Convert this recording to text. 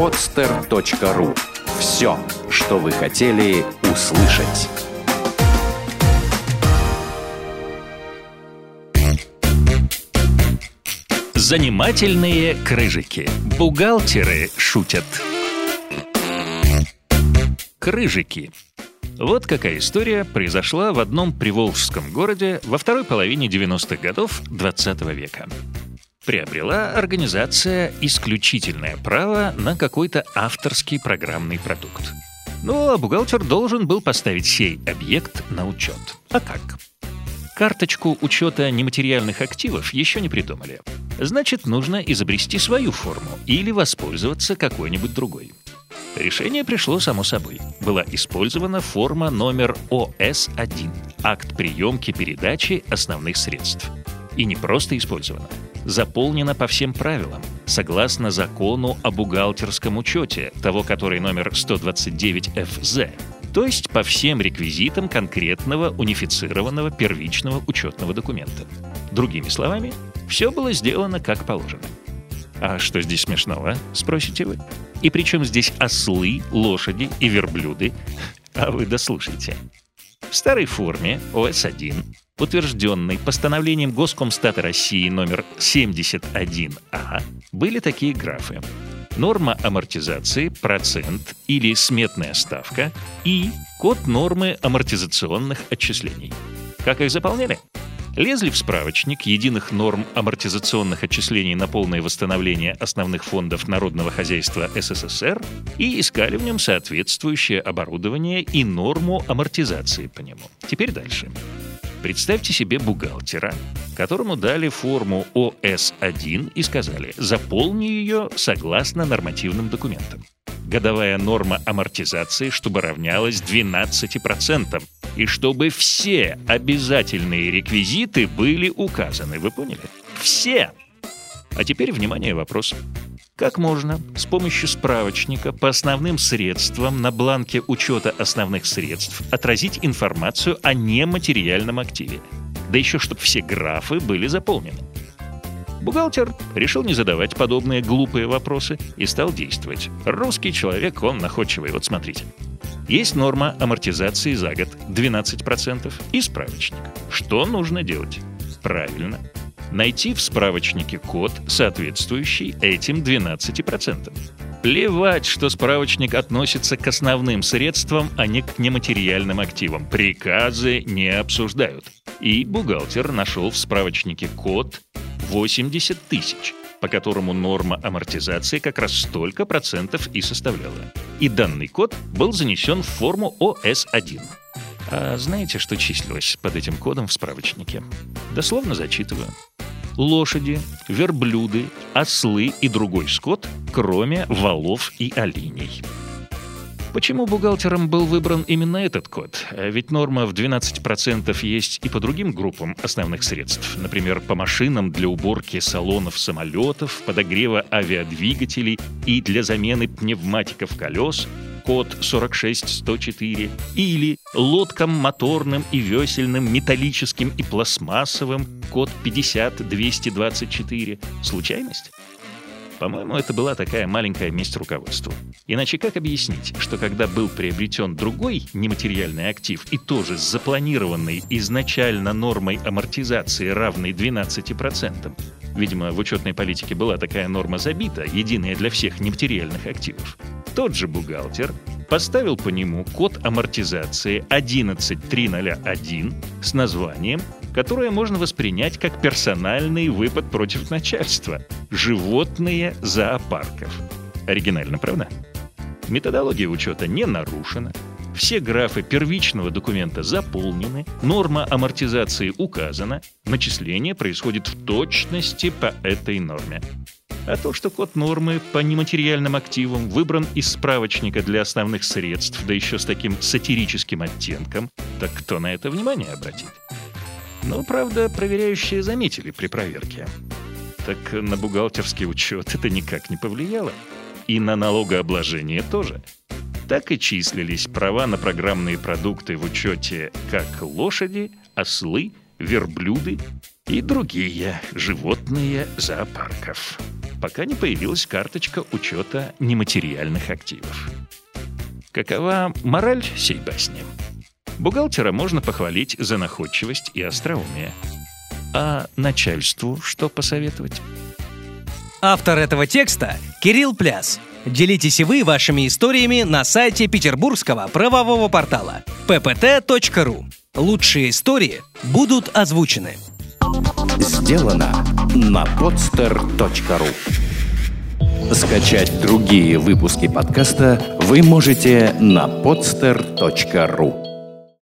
podster.ru Все, что вы хотели услышать. Занимательные крыжики. Бухгалтеры шутят. Крыжики. Вот какая история произошла в одном приволжском городе во второй половине 90-х годов 20 века. Приобрела организация исключительное право на какой-то авторский программный продукт. Ну, а бухгалтер должен был поставить сей объект на учет. А как? Карточку учета нематериальных активов еще не придумали. Значит, нужно изобрести свою форму или воспользоваться какой-нибудь другой. Решение пришло само собой. Была использована форма номер ОС-1 – акт приемки передачи основных средств. И не просто использована, заполнена по всем правилам, согласно закону о бухгалтерском учете, того, который номер 129 ФЗ, то есть по всем реквизитам конкретного унифицированного первичного учетного документа. Другими словами, все было сделано как положено. А что здесь смешного, спросите вы? И причем здесь ослы, лошади и верблюды? А вы дослушайте. В старой форме ОС-1, утвержденной постановлением Госкомстата России номер 71А, были такие графы. Норма амортизации, процент или сметная ставка и код нормы амортизационных отчислений. Как их заполняли? Лезли в справочник единых норм амортизационных отчислений на полное восстановление основных фондов народного хозяйства СССР и искали в нем соответствующее оборудование и норму амортизации по нему. Теперь дальше. Представьте себе бухгалтера, которому дали форму ОС-1 и сказали «заполни ее согласно нормативным документам». Годовая норма амортизации, чтобы равнялась 12%, и чтобы все обязательные реквизиты были указаны. Вы поняли? Все! А теперь, внимание, вопрос. Как можно с помощью справочника по основным средствам на бланке учета основных средств отразить информацию о нематериальном активе? Да еще чтобы все графы были заполнены. Бухгалтер решил не задавать подобные глупые вопросы и стал действовать. Русский человек, он находчивый. Вот смотрите. Есть норма амортизации за год 12% и справочник. Что нужно делать? Правильно. Найти в справочнике код, соответствующий этим 12%. Плевать, что справочник относится к основным средствам, а не к нематериальным активам. Приказы не обсуждают. И бухгалтер нашел в справочнике код 80 тысяч, по которому норма амортизации как раз столько процентов и составляла. И данный код был занесен в форму ОС-1. А знаете, что числилось под этим кодом в справочнике? Дословно зачитываю. Лошади, верблюды, ослы и другой скот, кроме валов и оленей. Почему бухгалтером был выбран именно этот код? Ведь норма в 12% есть и по другим группам основных средств. Например, по машинам для уборки салонов самолетов, подогрева авиадвигателей и для замены пневматиков колес, код 46104, или лодкам моторным и весельным, металлическим и пластмассовым, код 50224. Случайность? По-моему, это была такая маленькая месть руководству. Иначе как объяснить, что когда был приобретен другой нематериальный актив и тоже с запланированной изначально нормой амортизации равной 12%, видимо, в учетной политике была такая норма забита, единая для всех нематериальных активов, тот же бухгалтер поставил по нему код амортизации 11301 с названием которое можно воспринять как персональный выпад против начальства. Животные зоопарков. Оригинально, правда? Методология учета не нарушена. Все графы первичного документа заполнены, норма амортизации указана, начисление происходит в точности по этой норме. А то, что код нормы по нематериальным активам выбран из справочника для основных средств, да еще с таким сатирическим оттенком, так кто на это внимание обратит? Но, правда, проверяющие заметили при проверке. Так на бухгалтерский учет это никак не повлияло. И на налогообложение тоже. Так и числились права на программные продукты в учете как лошади, ослы, верблюды и другие животные зоопарков. пока не появилась карточка учета нематериальных активов. Какова мораль сей басни? Бухгалтера можно похвалить за находчивость и остроумие. А начальству что посоветовать? Автор этого текста – Кирилл Пляс. Делитесь и вы вашими историями на сайте петербургского правового портала ppt.ru. Лучшие истории будут озвучены. Сделано на podster.ru Скачать другие выпуски подкаста вы можете на podster.ru